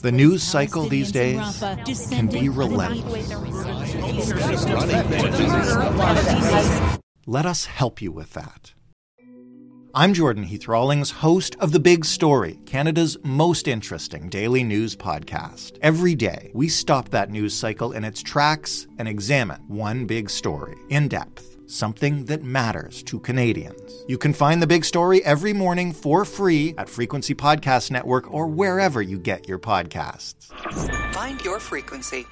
The news cycle these days can be relentless. Let us help you with that. I'm Jordan Heath Rawlings, host of The Big Story, Canada's most interesting daily news podcast. Every day, we stop that news cycle in its tracks and examine one big story in depth, something that matters to Canadians. You can find The Big Story every morning for free at Frequency Podcast Network or wherever you get your podcasts. Find your frequency.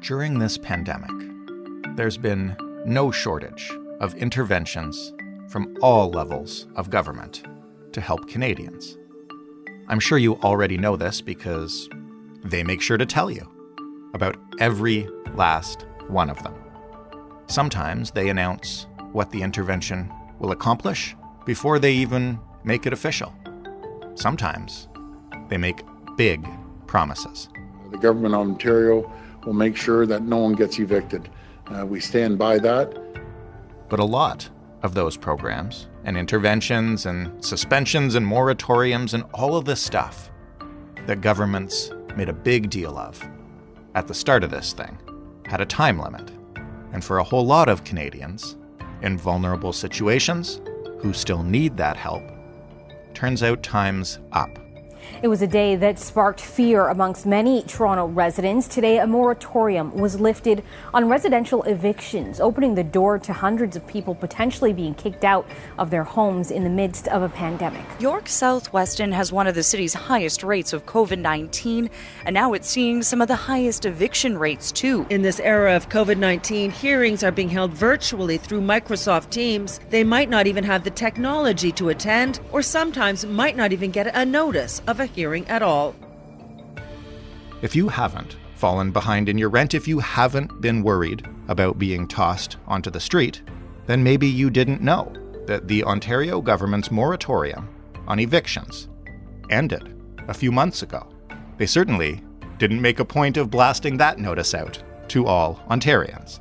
During this pandemic, there's been no shortage of interventions from all levels of government to help Canadians. I'm sure you already know this because they make sure to tell you about every last one of them. Sometimes they announce what the intervention will accomplish before they even make it official. Sometimes they make big promises. The government of Ontario will make sure that no one gets evicted. Uh, we stand by that. But a lot of those programs and interventions and suspensions and moratoriums and all of this stuff that governments made a big deal of at the start of this thing had a time limit. And for a whole lot of Canadians in vulnerable situations who still need that help, turns out time's up. It was a day that sparked fear amongst many Toronto residents. Today, a moratorium was lifted on residential evictions, opening the door to hundreds of people potentially being kicked out of their homes in the midst of a pandemic. York South-Weston has one of the city's highest rates of COVID 19, and now it's seeing some of the highest eviction rates, too. In this era of COVID 19, hearings are being held virtually through Microsoft Teams. They might not even have the technology to attend, or sometimes might not even get a notice of a hearing at all. If you haven't fallen behind in your rent, if you haven't been worried about being tossed onto the street, then maybe you didn't know that the Ontario government's moratorium on evictions ended a few months ago. They certainly didn't make a point of blasting that notice out to all Ontarians.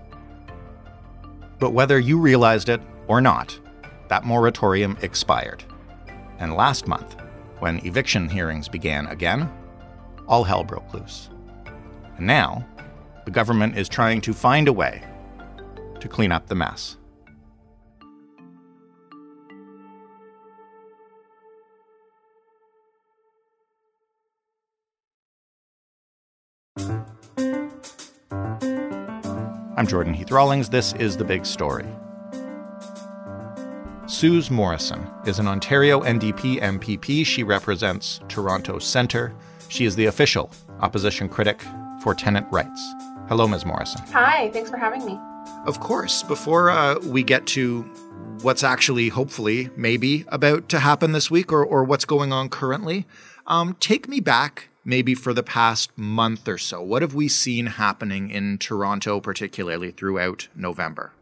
But whether you realized it or not, that moratorium expired. And last month, when eviction hearings began again, all hell broke loose. And now, the government is trying to find a way to clean up the mess. I'm Jordan Heath Rawlings. This is The Big Story. Suze Morrison is an Ontario NDP MPP. She represents Toronto Centre. She is the official opposition critic for tenant rights. Hello, Ms. Morrison. Hi, thanks for having me. Of course, before uh, we get to what's actually, hopefully, maybe about to happen this week or, or what's going on currently, um, take me back maybe for the past month or so. What have we seen happening in Toronto, particularly throughout November?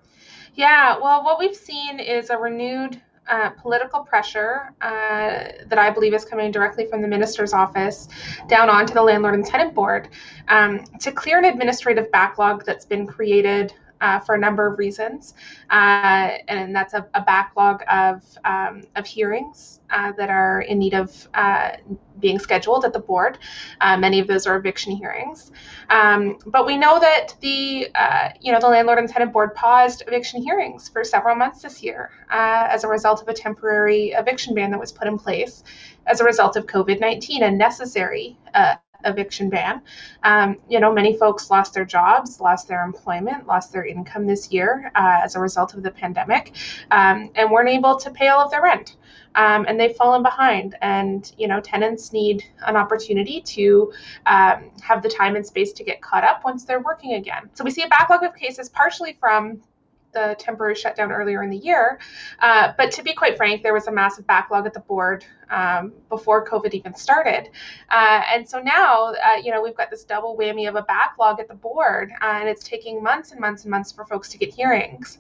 Yeah, well, what we've seen is a renewed uh, political pressure uh, that I believe is coming directly from the minister's office down onto the landlord and tenant board um, to clear an administrative backlog that's been created uh, for a number of reasons, uh, and that's a, a backlog of um, of hearings uh, that are in need of uh, being scheduled at the board. Uh, many of those are eviction hearings, um, but we know that the uh, you know the landlord and tenant board paused eviction hearings for several months this year as a result of a temporary eviction ban that was put in place as a result of COVID nineteen and necessary eviction ban. Um, you know, many folks lost their jobs, lost their employment, lost their income this year uh, as a result of the pandemic, um, and weren't able to pay all of their rent. Um, and they've fallen behind. And you know, tenants need an opportunity to um, have the time and space to get caught up once they're working again. So we see a backlog of cases, partially from the temporary shutdown earlier in the year. Uh, but to be quite frank, there was a massive backlog at the board um, before COVID even started. Uh, and so now, uh, you know, we've got this double whammy of a backlog at the board, uh, and it's taking months and months and months for folks to get hearings.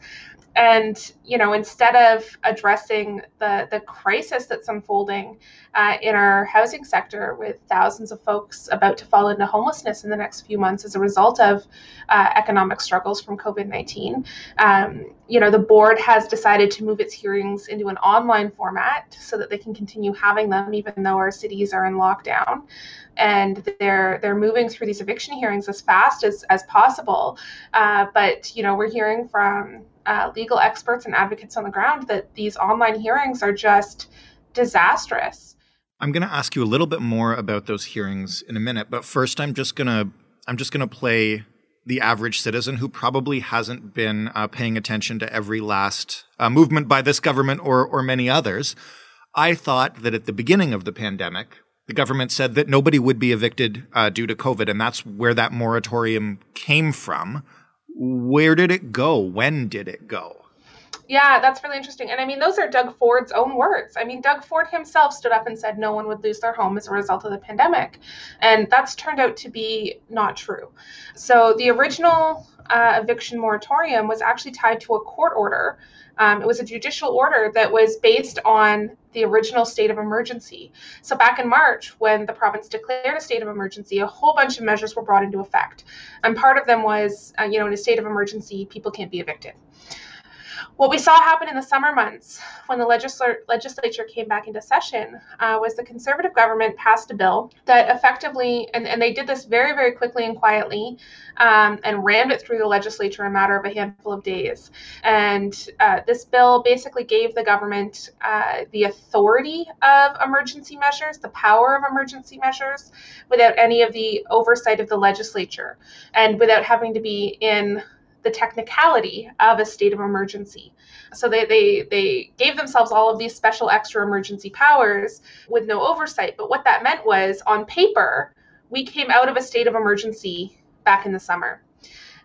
And you know, instead of addressing the the crisis that's unfolding uh, in our housing sector, with thousands of folks about to fall into homelessness in the next few months as a result of uh, economic struggles from COVID nineteen, um, you know, the board has decided to move its hearings into an online format so that they can continue having them even though our cities are in lockdown and they're they're moving through these eviction hearings as fast as as possible. Uh, but you know, we're hearing from uh, legal experts and advocates on the ground that these online hearings are just disastrous. I'm going to ask you a little bit more about those hearings in a minute, but first, I'm just going to I'm just going to play the average citizen who probably hasn't been uh, paying attention to every last uh, movement by this government or or many others. I thought that at the beginning of the pandemic, the government said that nobody would be evicted uh, due to COVID, and that's where that moratorium came from. Where did it go? When did it go? Yeah, that's really interesting. And I mean, those are Doug Ford's own words. I mean, Doug Ford himself stood up and said no one would lose their home as a result of the pandemic. And that's turned out to be not true. So the original uh, eviction moratorium was actually tied to a court order um, it was a judicial order that was based on the original state of emergency. So, back in March, when the province declared a state of emergency, a whole bunch of measures were brought into effect. And part of them was, uh, you know, in a state of emergency, people can't be evicted. What we saw happen in the summer months when the legisl- legislature came back into session uh, was the Conservative government passed a bill that effectively, and, and they did this very, very quickly and quietly, um, and rammed it through the legislature in a matter of a handful of days. And uh, this bill basically gave the government uh, the authority of emergency measures, the power of emergency measures, without any of the oversight of the legislature and without having to be in the technicality of a state of emergency. So they, they, they gave themselves all of these special extra emergency powers with no oversight. But what that meant was, on paper, we came out of a state of emergency back in the summer.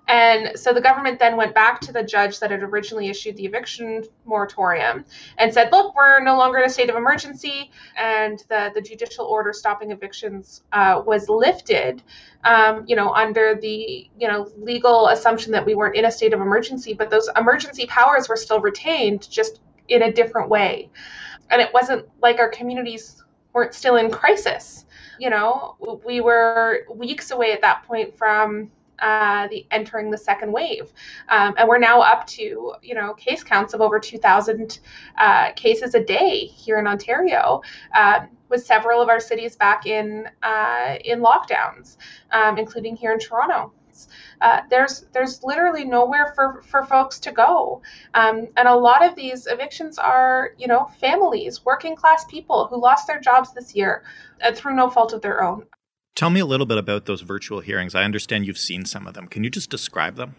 And so the government then went back to the judge that had originally issued the eviction moratorium and said, look, we're no longer in a state of emergency. And the, the judicial order stopping evictions uh, was lifted, um, you know, under the, you know, legal assumption that we weren't in a state of emergency, but those emergency powers were still retained just in a different way. And it wasn't like our communities weren't still in crisis. You know, we were weeks away at that point from uh, the entering the second wave, um, and we're now up to you know case counts of over 2,000 uh, cases a day here in Ontario. Uh, with several of our cities back in uh, in lockdowns, um, including here in Toronto. Uh, there's there's literally nowhere for, for folks to go, um, and a lot of these evictions are you know families, working class people who lost their jobs this year uh, through no fault of their own. Tell me a little bit about those virtual hearings. I understand you've seen some of them. Can you just describe them?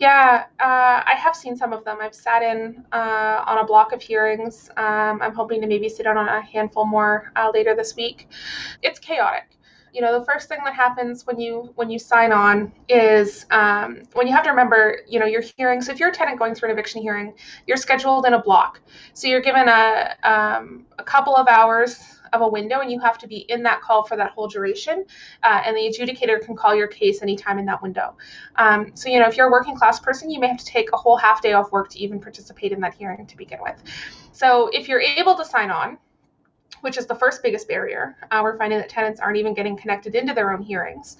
Yeah, uh, I have seen some of them. I've sat in uh, on a block of hearings. Um, I'm hoping to maybe sit on a handful more uh, later this week. It's chaotic. You know, the first thing that happens when you when you sign on is um, when you have to remember, you know, your hearing. So if you're a tenant going through an eviction hearing, you're scheduled in a block. So you're given a um, a couple of hours of a window and you have to be in that call for that whole duration. Uh, and the adjudicator can call your case anytime in that window. Um, so, you know, if you're a working class person, you may have to take a whole half day off work to even participate in that hearing to begin with. So, if you're able to sign on, which is the first biggest barrier, uh, we're finding that tenants aren't even getting connected into their own hearings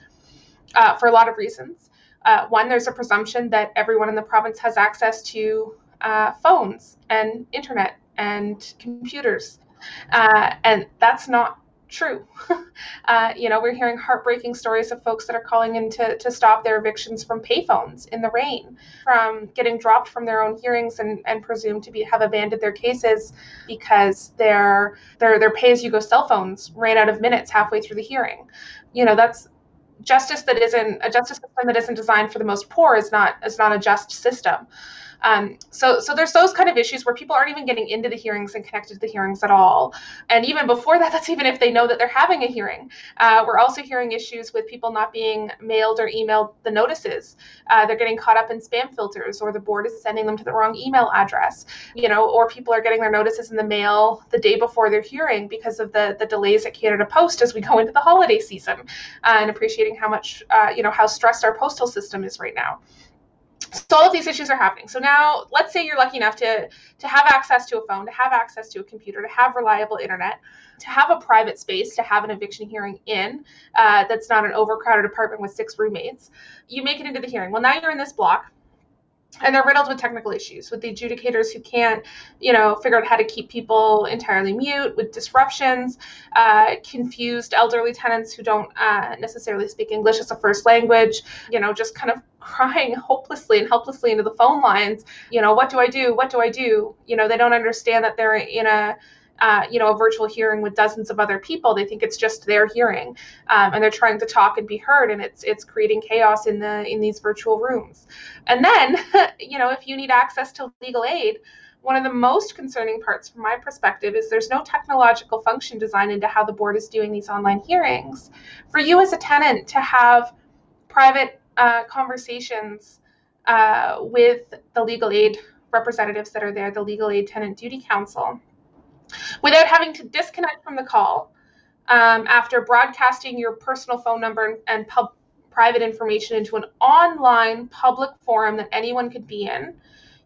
uh, for a lot of reasons. Uh, one, there's a presumption that everyone in the province has access to uh, phones and internet and computers. Uh, and that's not true. uh, you know, we're hearing heartbreaking stories of folks that are calling in to, to stop their evictions from payphones in the rain, from getting dropped from their own hearings and, and presumed to be have abandoned their cases because their their their pay-as-you-go cell phones ran out of minutes halfway through the hearing. You know, that's justice that isn't a justice system that isn't designed for the most poor is not is not a just system. Um, so, so there's those kind of issues where people aren't even getting into the hearings and connected to the hearings at all. And even before that, that's even if they know that they're having a hearing. Uh, we're also hearing issues with people not being mailed or emailed the notices. Uh, they're getting caught up in spam filters, or the board is sending them to the wrong email address. You know, or people are getting their notices in the mail the day before their hearing because of the the delays at Canada Post as we go into the holiday season, uh, and appreciating how much uh, you know how stressed our postal system is right now. So all of these issues are happening. So now, let's say you're lucky enough to to have access to a phone, to have access to a computer, to have reliable internet, to have a private space, to have an eviction hearing in uh, that's not an overcrowded apartment with six roommates. You make it into the hearing. Well, now you're in this block and they're riddled with technical issues with the adjudicators who can't you know figure out how to keep people entirely mute with disruptions uh, confused elderly tenants who don't uh, necessarily speak english as a first language you know just kind of crying hopelessly and helplessly into the phone lines. You know what do i do? What do i do? You know they don't understand that they're in a uh, you know, a virtual hearing with dozens of other people. They think it's just their hearing, um, and they're trying to talk and be heard, and it's it's creating chaos in the in these virtual rooms. And then, you know, if you need access to legal aid, one of the most concerning parts from my perspective is there's no technological function designed into how the board is doing these online hearings. For you as a tenant to have private uh, conversations uh, with the legal aid representatives that are there, the Legal Aid Tenant Duty Counsel, without having to disconnect from the call um, after broadcasting your personal phone number and pub- private information into an online public forum that anyone could be in.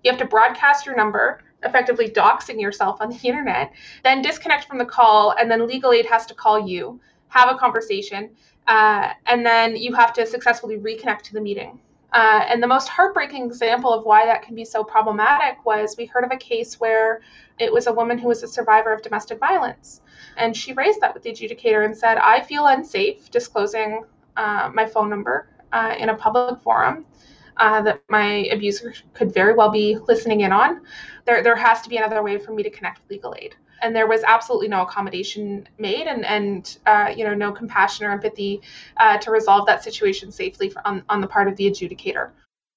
You have to broadcast your number, effectively doxing yourself on the internet, then disconnect from the call, and then legal aid has to call you, have a conversation, uh, and then you have to successfully reconnect to the meeting. Uh, and the most heartbreaking example of why that can be so problematic was we heard of a case where it was a woman who was a survivor of domestic violence. And she raised that with the adjudicator and said, I feel unsafe disclosing uh, my phone number uh, in a public forum uh, that my abuser could very well be listening in on. There, there has to be another way for me to connect with legal aid. And there was absolutely no accommodation made, and and uh, you know no compassion or empathy uh, to resolve that situation safely for, on on the part of the adjudicator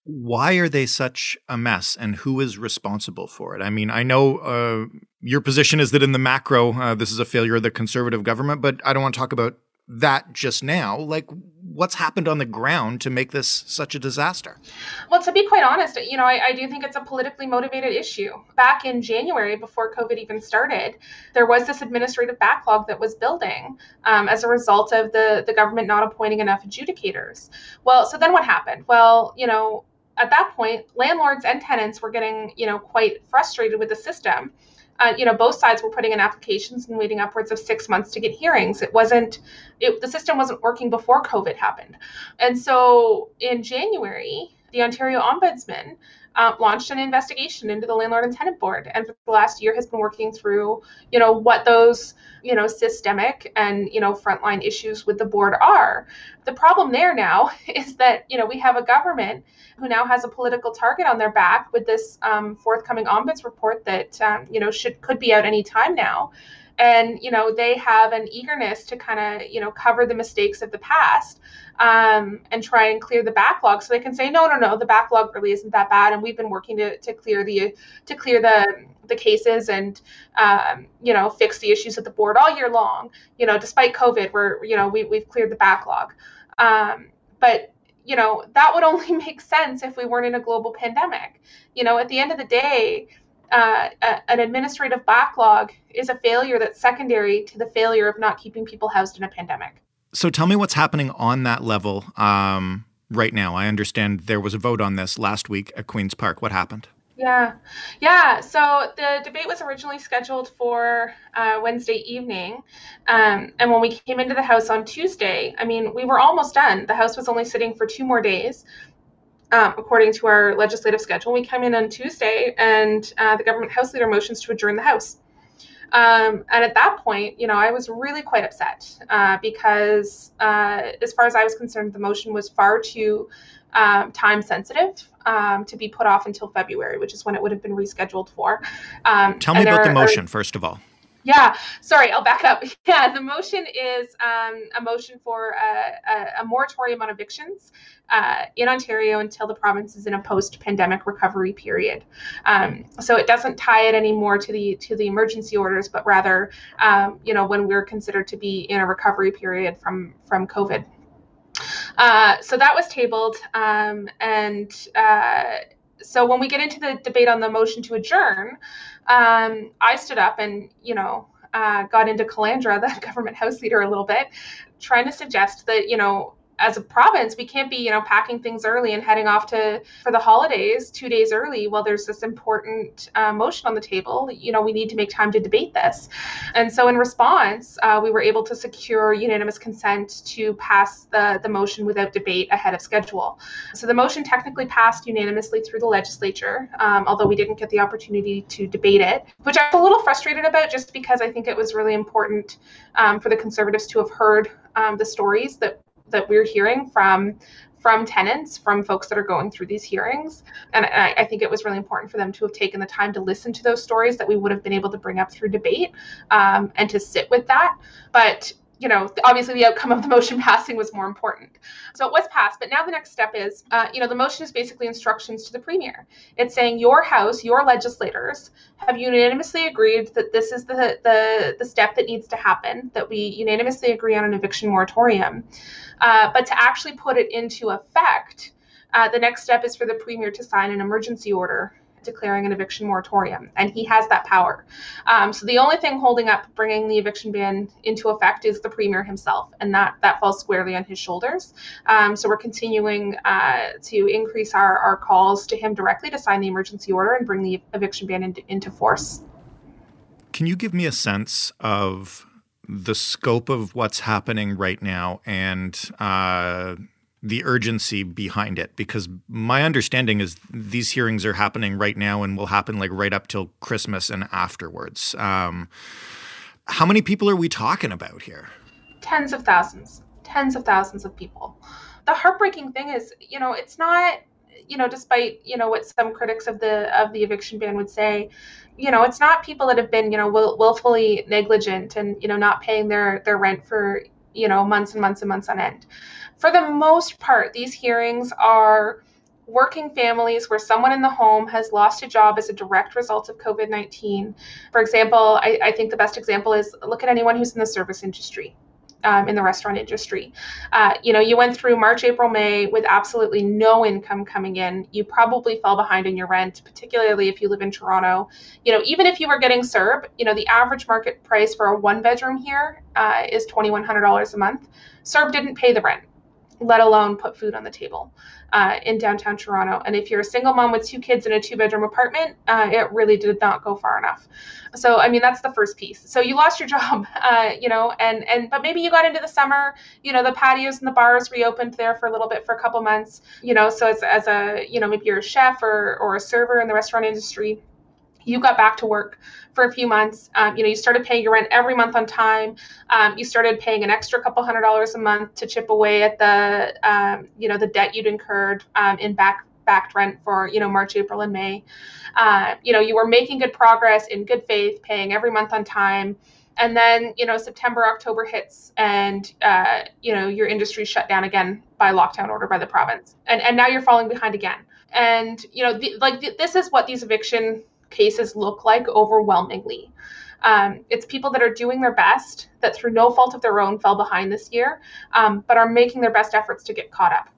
why are they such a mess and who is responsible for it? I mean, I know uh, your position is that in the macro, uh, this is a failure of the conservative government, but I don't want to talk about that just now. Like, what's happened on the ground to make this such a disaster? Well, to be quite honest, you know, I, I, do think it's a politically motivated issue. Back in January, before COVID even started, there was this administrative backlog that was building um, as a result of the, the government not appointing enough adjudicators. Well, so then what happened? Well, you know, at that point, landlords and tenants were getting, you know, quite frustrated with the system. Uh, you know, both sides were putting in applications and waiting upwards of six months to get hearings. It wasn't, it, the system wasn't working before COVID happened. And so in January, the Ontario Ombudsman uh, launched an investigation into the landlord and tenant board. And for the last year has been working through you know what those you know systemic and you know frontline issues with the board are. The problem there now is that you know we have a government who now has a political target on their back with this um, forthcoming ombuds report that um, you know should could be out any time now and you know they have an eagerness to kind of you know cover the mistakes of the past um, and try and clear the backlog. So they can say no no no the backlog really isn't that bad and we've been working to, to clear the to clear the the cases and um, you know fix the issues at the board all year long. You know despite covid we're you know we, we've cleared the backlog. Um, but you know, that would only make sense if we weren't in a global pandemic. You know, at the end of the day, uh, a, an administrative backlog is a failure that's secondary to the failure of not keeping people housed in a pandemic. So tell me what's happening on that level um, right now. I understand there was a vote on this last week at Queen's Park. What happened? Yeah, yeah. So the debate was originally scheduled for uh, Wednesday evening, um, and when we came into the House on Tuesday, I mean, we were almost done. The House was only sitting for two more days, um, according to our legislative schedule. We come in on Tuesday, and uh, the government House Leader motions to adjourn the House. Um, and at that point, you know, I was really quite upset uh, because, uh, as far as I was concerned, the motion was far too um, time sensitive um, to be put off until February, which is when it would have been rescheduled for. Um, Tell me about the motion, are, first of all. Yeah, sorry, I'll back up. Yeah, the motion is um, a motion for a, a, a moratorium on evictions uh, in Ontario until the province is in a post-pandemic recovery period. Um, so it doesn't tie it anymore to the to the emergency orders, but rather, um, you know, when we're considered to be in a recovery period from from COVID. Uh, so that was tabled, um, and uh, so when we get into the debate on the motion to adjourn, um, I stood up and you know uh, got into Calandra, the government house leader, a little bit, trying to suggest that you know as a province, we can't be, you know, packing things early and heading off to for the holidays two days early while there's this important uh, motion on the table. You know, we need to make time to debate this. And so, in response, uh, we were able to secure unanimous consent to pass the, the motion without debate ahead of schedule. So, the motion technically passed unanimously through the legislature, um, although we didn't get the opportunity to debate it, which I'm a little frustrated about just because I think it was really important um, for the Conservatives to have heard um, the stories that that we're hearing from from tenants, from folks that are going through these hearings. And I, I, think it was really important for them to have taken the time to listen to those stories that we would have been able to bring up through debate um, and to sit with that. But you know, obviously the outcome of the motion passing was more important. So it was passed, but now the next step is, uh, you know, the motion is basically instructions to the premier. It's saying your house, your legislators have unanimously agreed that this is the the, the step that needs to happen, that we unanimously agree on an eviction moratorium. Uh, but to actually put it into effect, uh, the next step is for the premier to sign an emergency order declaring an eviction moratorium, and he has that power. Um, so the only thing holding up bringing the eviction ban into effect is the premier himself, and that that falls squarely on his shoulders. Um, so we're continuing uh, to increase our, our calls to him directly to sign the emergency order and bring the eviction ban into, into force. Can you give me a sense of the scope of what's happening right now and uh, the urgency behind it? Because my understanding is these hearings are happening right now and will happen like right up till Christmas and afterwards. Um, how many people are we talking about here? Tens of thousands, tens of thousands of people. The heartbreaking thing is, you know, it's not you know, despite you know what some critics of the of the eviction ban would say, you know, it's not people that have been you know will, willfully negligent and you know not paying their their rent for you know months and months and months on end. For the most part, these hearings are working families where someone in the home has lost a job as a direct result of COVID 19. For example, I, I, think the best example is look at anyone who's in the service industry um, in the restaurant industry. Uh, you know, you went through March, April, May with absolutely no income coming in. You probably fell behind in your rent, particularly if you live in Toronto. You know, even if you were getting CERB, you know, the average market price for a one bedroom here uh, is $2,100 a month. CERB didn't pay the rent, let alone put food on the table uh, in downtown Toronto. And if you're a single mom with two kids in a two bedroom apartment, uh, it really did not go far enough. So, I mean, that's the first piece. So you lost your job, uh, you know, and, and, but maybe you got into the summer, you know, the patios and the bars reopened there for a little bit for a couple months, you know, so as, as a, you know, maybe you're a chef or, or a server in the restaurant industry you got back to work for a few months. Um, you know, you started paying your rent every month on time. Um, you started paying an extra couple hundred dollars a month to chip away at the, um, you know, the debt you'd incurred um, in back backed rent for you know March, April, and May. Uh, you know, you were making good progress in good faith, paying every month on time. And then, you know, September, October hits, and uh, you know your industry shut down again by lockdown order by the province, and and now you're falling behind again. And you know, the, like this is what these eviction cases look like overwhelmingly. Um, it's people that are doing their best, that through no fault of their own fell behind this year, um, but are making their best efforts to get caught up.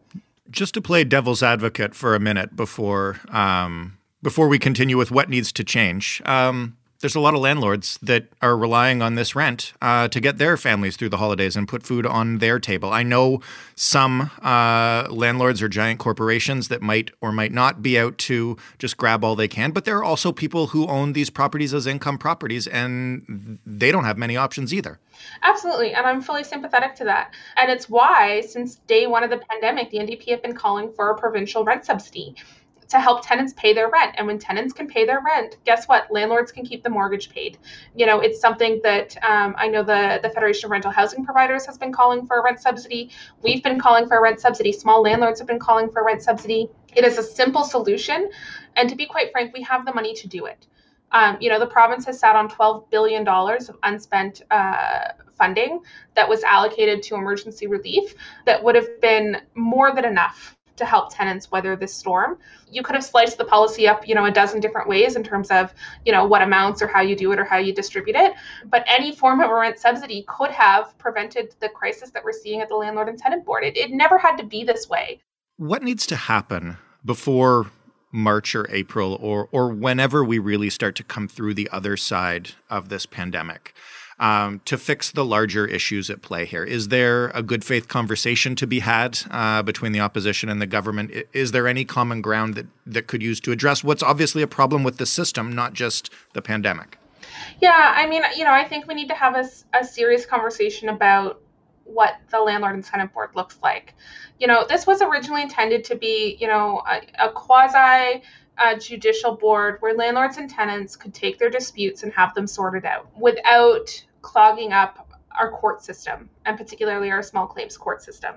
Just to play devil's advocate for a minute before um, before we continue with what needs to change. Um, there's a lot of landlords that are relying on this rent uh, to get their families through the holidays and put food on their table. I know some uh, landlords or giant corporations that might or might not be out to just grab all they can, but there are also people who own these properties as income properties and they don't have many options either. Absolutely, and I'm fully sympathetic to that. And it's why, since day one of the pandemic, the NDP have been calling for a provincial rent subsidy to help tenants pay their rent. And when tenants can pay their rent, guess what? Landlords can keep the mortgage paid. You know, it's something that um, I know the, the Federation of Rental Housing Providers has been calling for a rent subsidy. We've been calling for a rent subsidy. Small landlords have been calling for a rent subsidy. It is a simple solution. And to be quite frank, we have the money to do it. Um, you know, the province has sat on $12 billion of unspent uh, funding that was allocated to emergency relief that would have been more than enough to help tenants weather this storm. You could have sliced the policy up, you know, a dozen different ways in terms of, you know, what amounts or how you do it or how you distribute it. But any form of a rent subsidy could have prevented the crisis that we're seeing at the landlord and tenant board. It, it never had to be this way. What needs to happen before March or April or or whenever we really start to come through the other side of this pandemic? Um, to fix the larger issues at play here? Is there a good faith conversation to be had uh, between the opposition and the government? Is there any common ground that, that could use to address what's obviously a problem with the system, not just the pandemic? Yeah, I mean, you know, I think we need to have a, a serious conversation about what the landlord and tenant board looks like. You know, this was originally intended to be, you know, a, a quasi uh, judicial board where landlords and tenants could take their disputes and have them sorted out without clogging up our court system and particularly our small claims court system.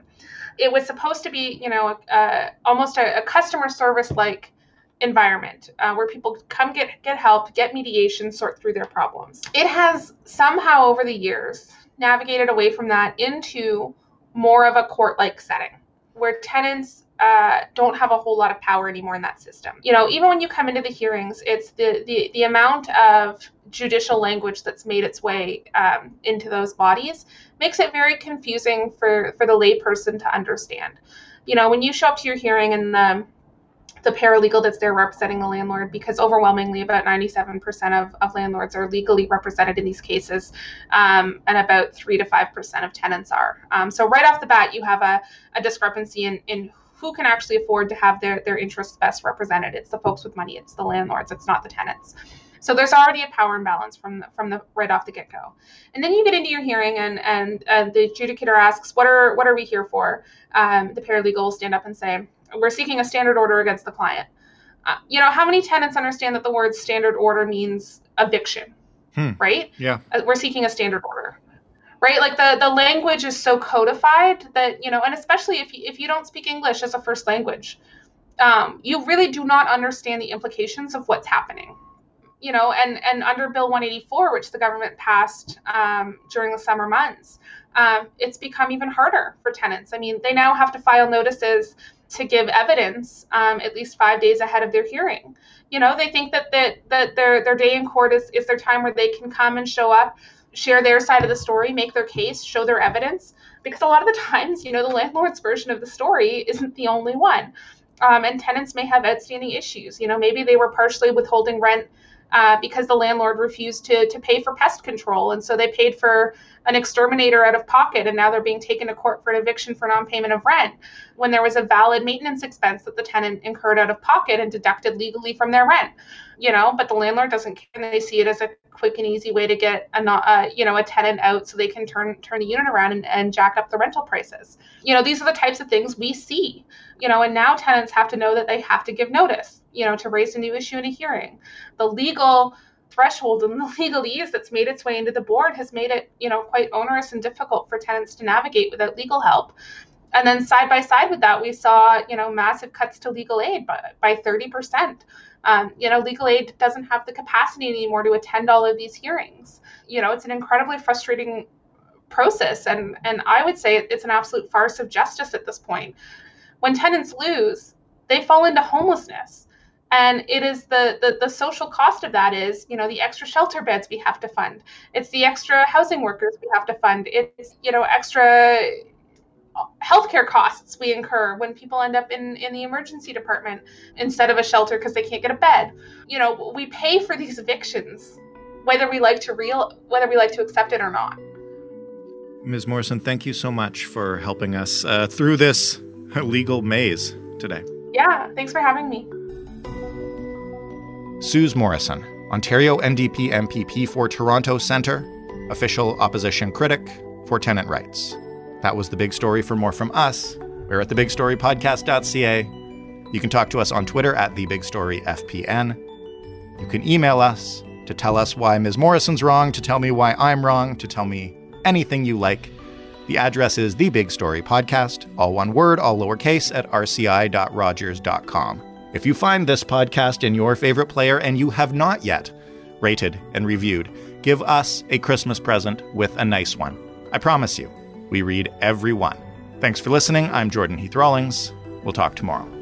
It was supposed to be, you know, uh, almost a, a, customer service like environment uh, where people come get get help, get mediation, sort through their problems. It has somehow over the years navigated away from that into more of a court like setting where tenants uh, don't have a whole lot of power anymore in that system. You know, even when you come into the hearings, it's the the, the amount of judicial language that's made its way um, into those bodies makes it very confusing for for the layperson to understand. You know, when you show up to your hearing and the the paralegal that's there representing the landlord because overwhelmingly about 97% of, of landlords are legally represented in these cases um, and about 3 to 5% of tenants are um, so right off the bat you have a, a discrepancy in, in who can actually afford to have their, their interests best represented it's the folks with money it's the landlords it's not the tenants so there's already a power imbalance from the, from the right off the get go, and then you get into your hearing, and and uh, the adjudicator asks, "What are what are we here for?" Um, the paralegal will stand up and say, we're seeking a standard order against the client. Uh, you know, how many tenants understand that the word standard order means eviction, hmm. right? Yeah. Uh, we're seeking a standard order, right? Like the, the language is so codified that, you know, and especially if you, if you don't speak English as a first language, um, you really do not understand the implications of what's happening. You know, and, and under Bill 184, which the government passed um, during the summer months, um, it's become even harder for tenants. I mean, they now have to file notices to give evidence um, at least five days ahead of their hearing. You know, they think that that, that their their day in court is, is their time where they can come and show up, share their side of the story, make their case, show their evidence. Because a lot of the times, you know, the landlord's version of the story isn't the only one. Um, and tenants may have outstanding issues. You know, maybe they were partially withholding rent uh, because the landlord refused to, to pay for pest control. And so they paid for an exterminator out of pocket and now they're being taken to court for an eviction for non-payment of rent when there was a valid maintenance expense that the tenant incurred out of pocket and deducted legally from their rent. You know but the landlord doesn't care and they see it as a quick and easy way to get a uh, you know a tenant out so they can turn turn the unit around and, and jack up the rental prices. You know these are the types of things we see you know and now tenants have to know that they have to give notice you know to raise a new issue in a hearing. The legal threshold and the legalese that's made its way into the board has made it, you know, quite onerous and difficult for tenants to navigate without legal help. And then side by side with that, we saw, you know, massive cuts to legal aid by, by 30%. Um, you know, legal aid doesn't have the capacity anymore to attend all of these hearings. You know, it's an incredibly frustrating process. And, and I would say it's an absolute farce of justice at this point. When tenants lose, they fall into homelessness and it is the, the the social cost of that is you know the extra shelter beds we have to fund. It's the extra housing workers we have to fund. It's you know extra healthcare costs we incur when people end up in in the emergency department instead of a shelter because they can't get a bed. You know we pay for these evictions whether we like to real whether we like to accept it or not. Ms. Morrison thank you so much for helping us uh, through this legal maze today. Yeah thanks for having me Suze Morrison, Ontario NDP MPP for Toronto Centre, official opposition critic for tenant rights. That was the big story. For more from us, we're at thebigstorypodcast.ca. You can talk to us on Twitter at thebigstoryfpn. You can email us to tell us why Ms. Morrison's wrong, to tell me why I'm wrong, to tell me anything you like. The address is The Big Story Podcast, all one word, all lowercase, at rci.rogers.com. If you find this podcast in your favorite player and you have not yet rated and reviewed, give us a Christmas present with a nice one. I promise you, we read every one. Thanks for listening. I'm Jordan Heath Rawlings. We'll talk tomorrow.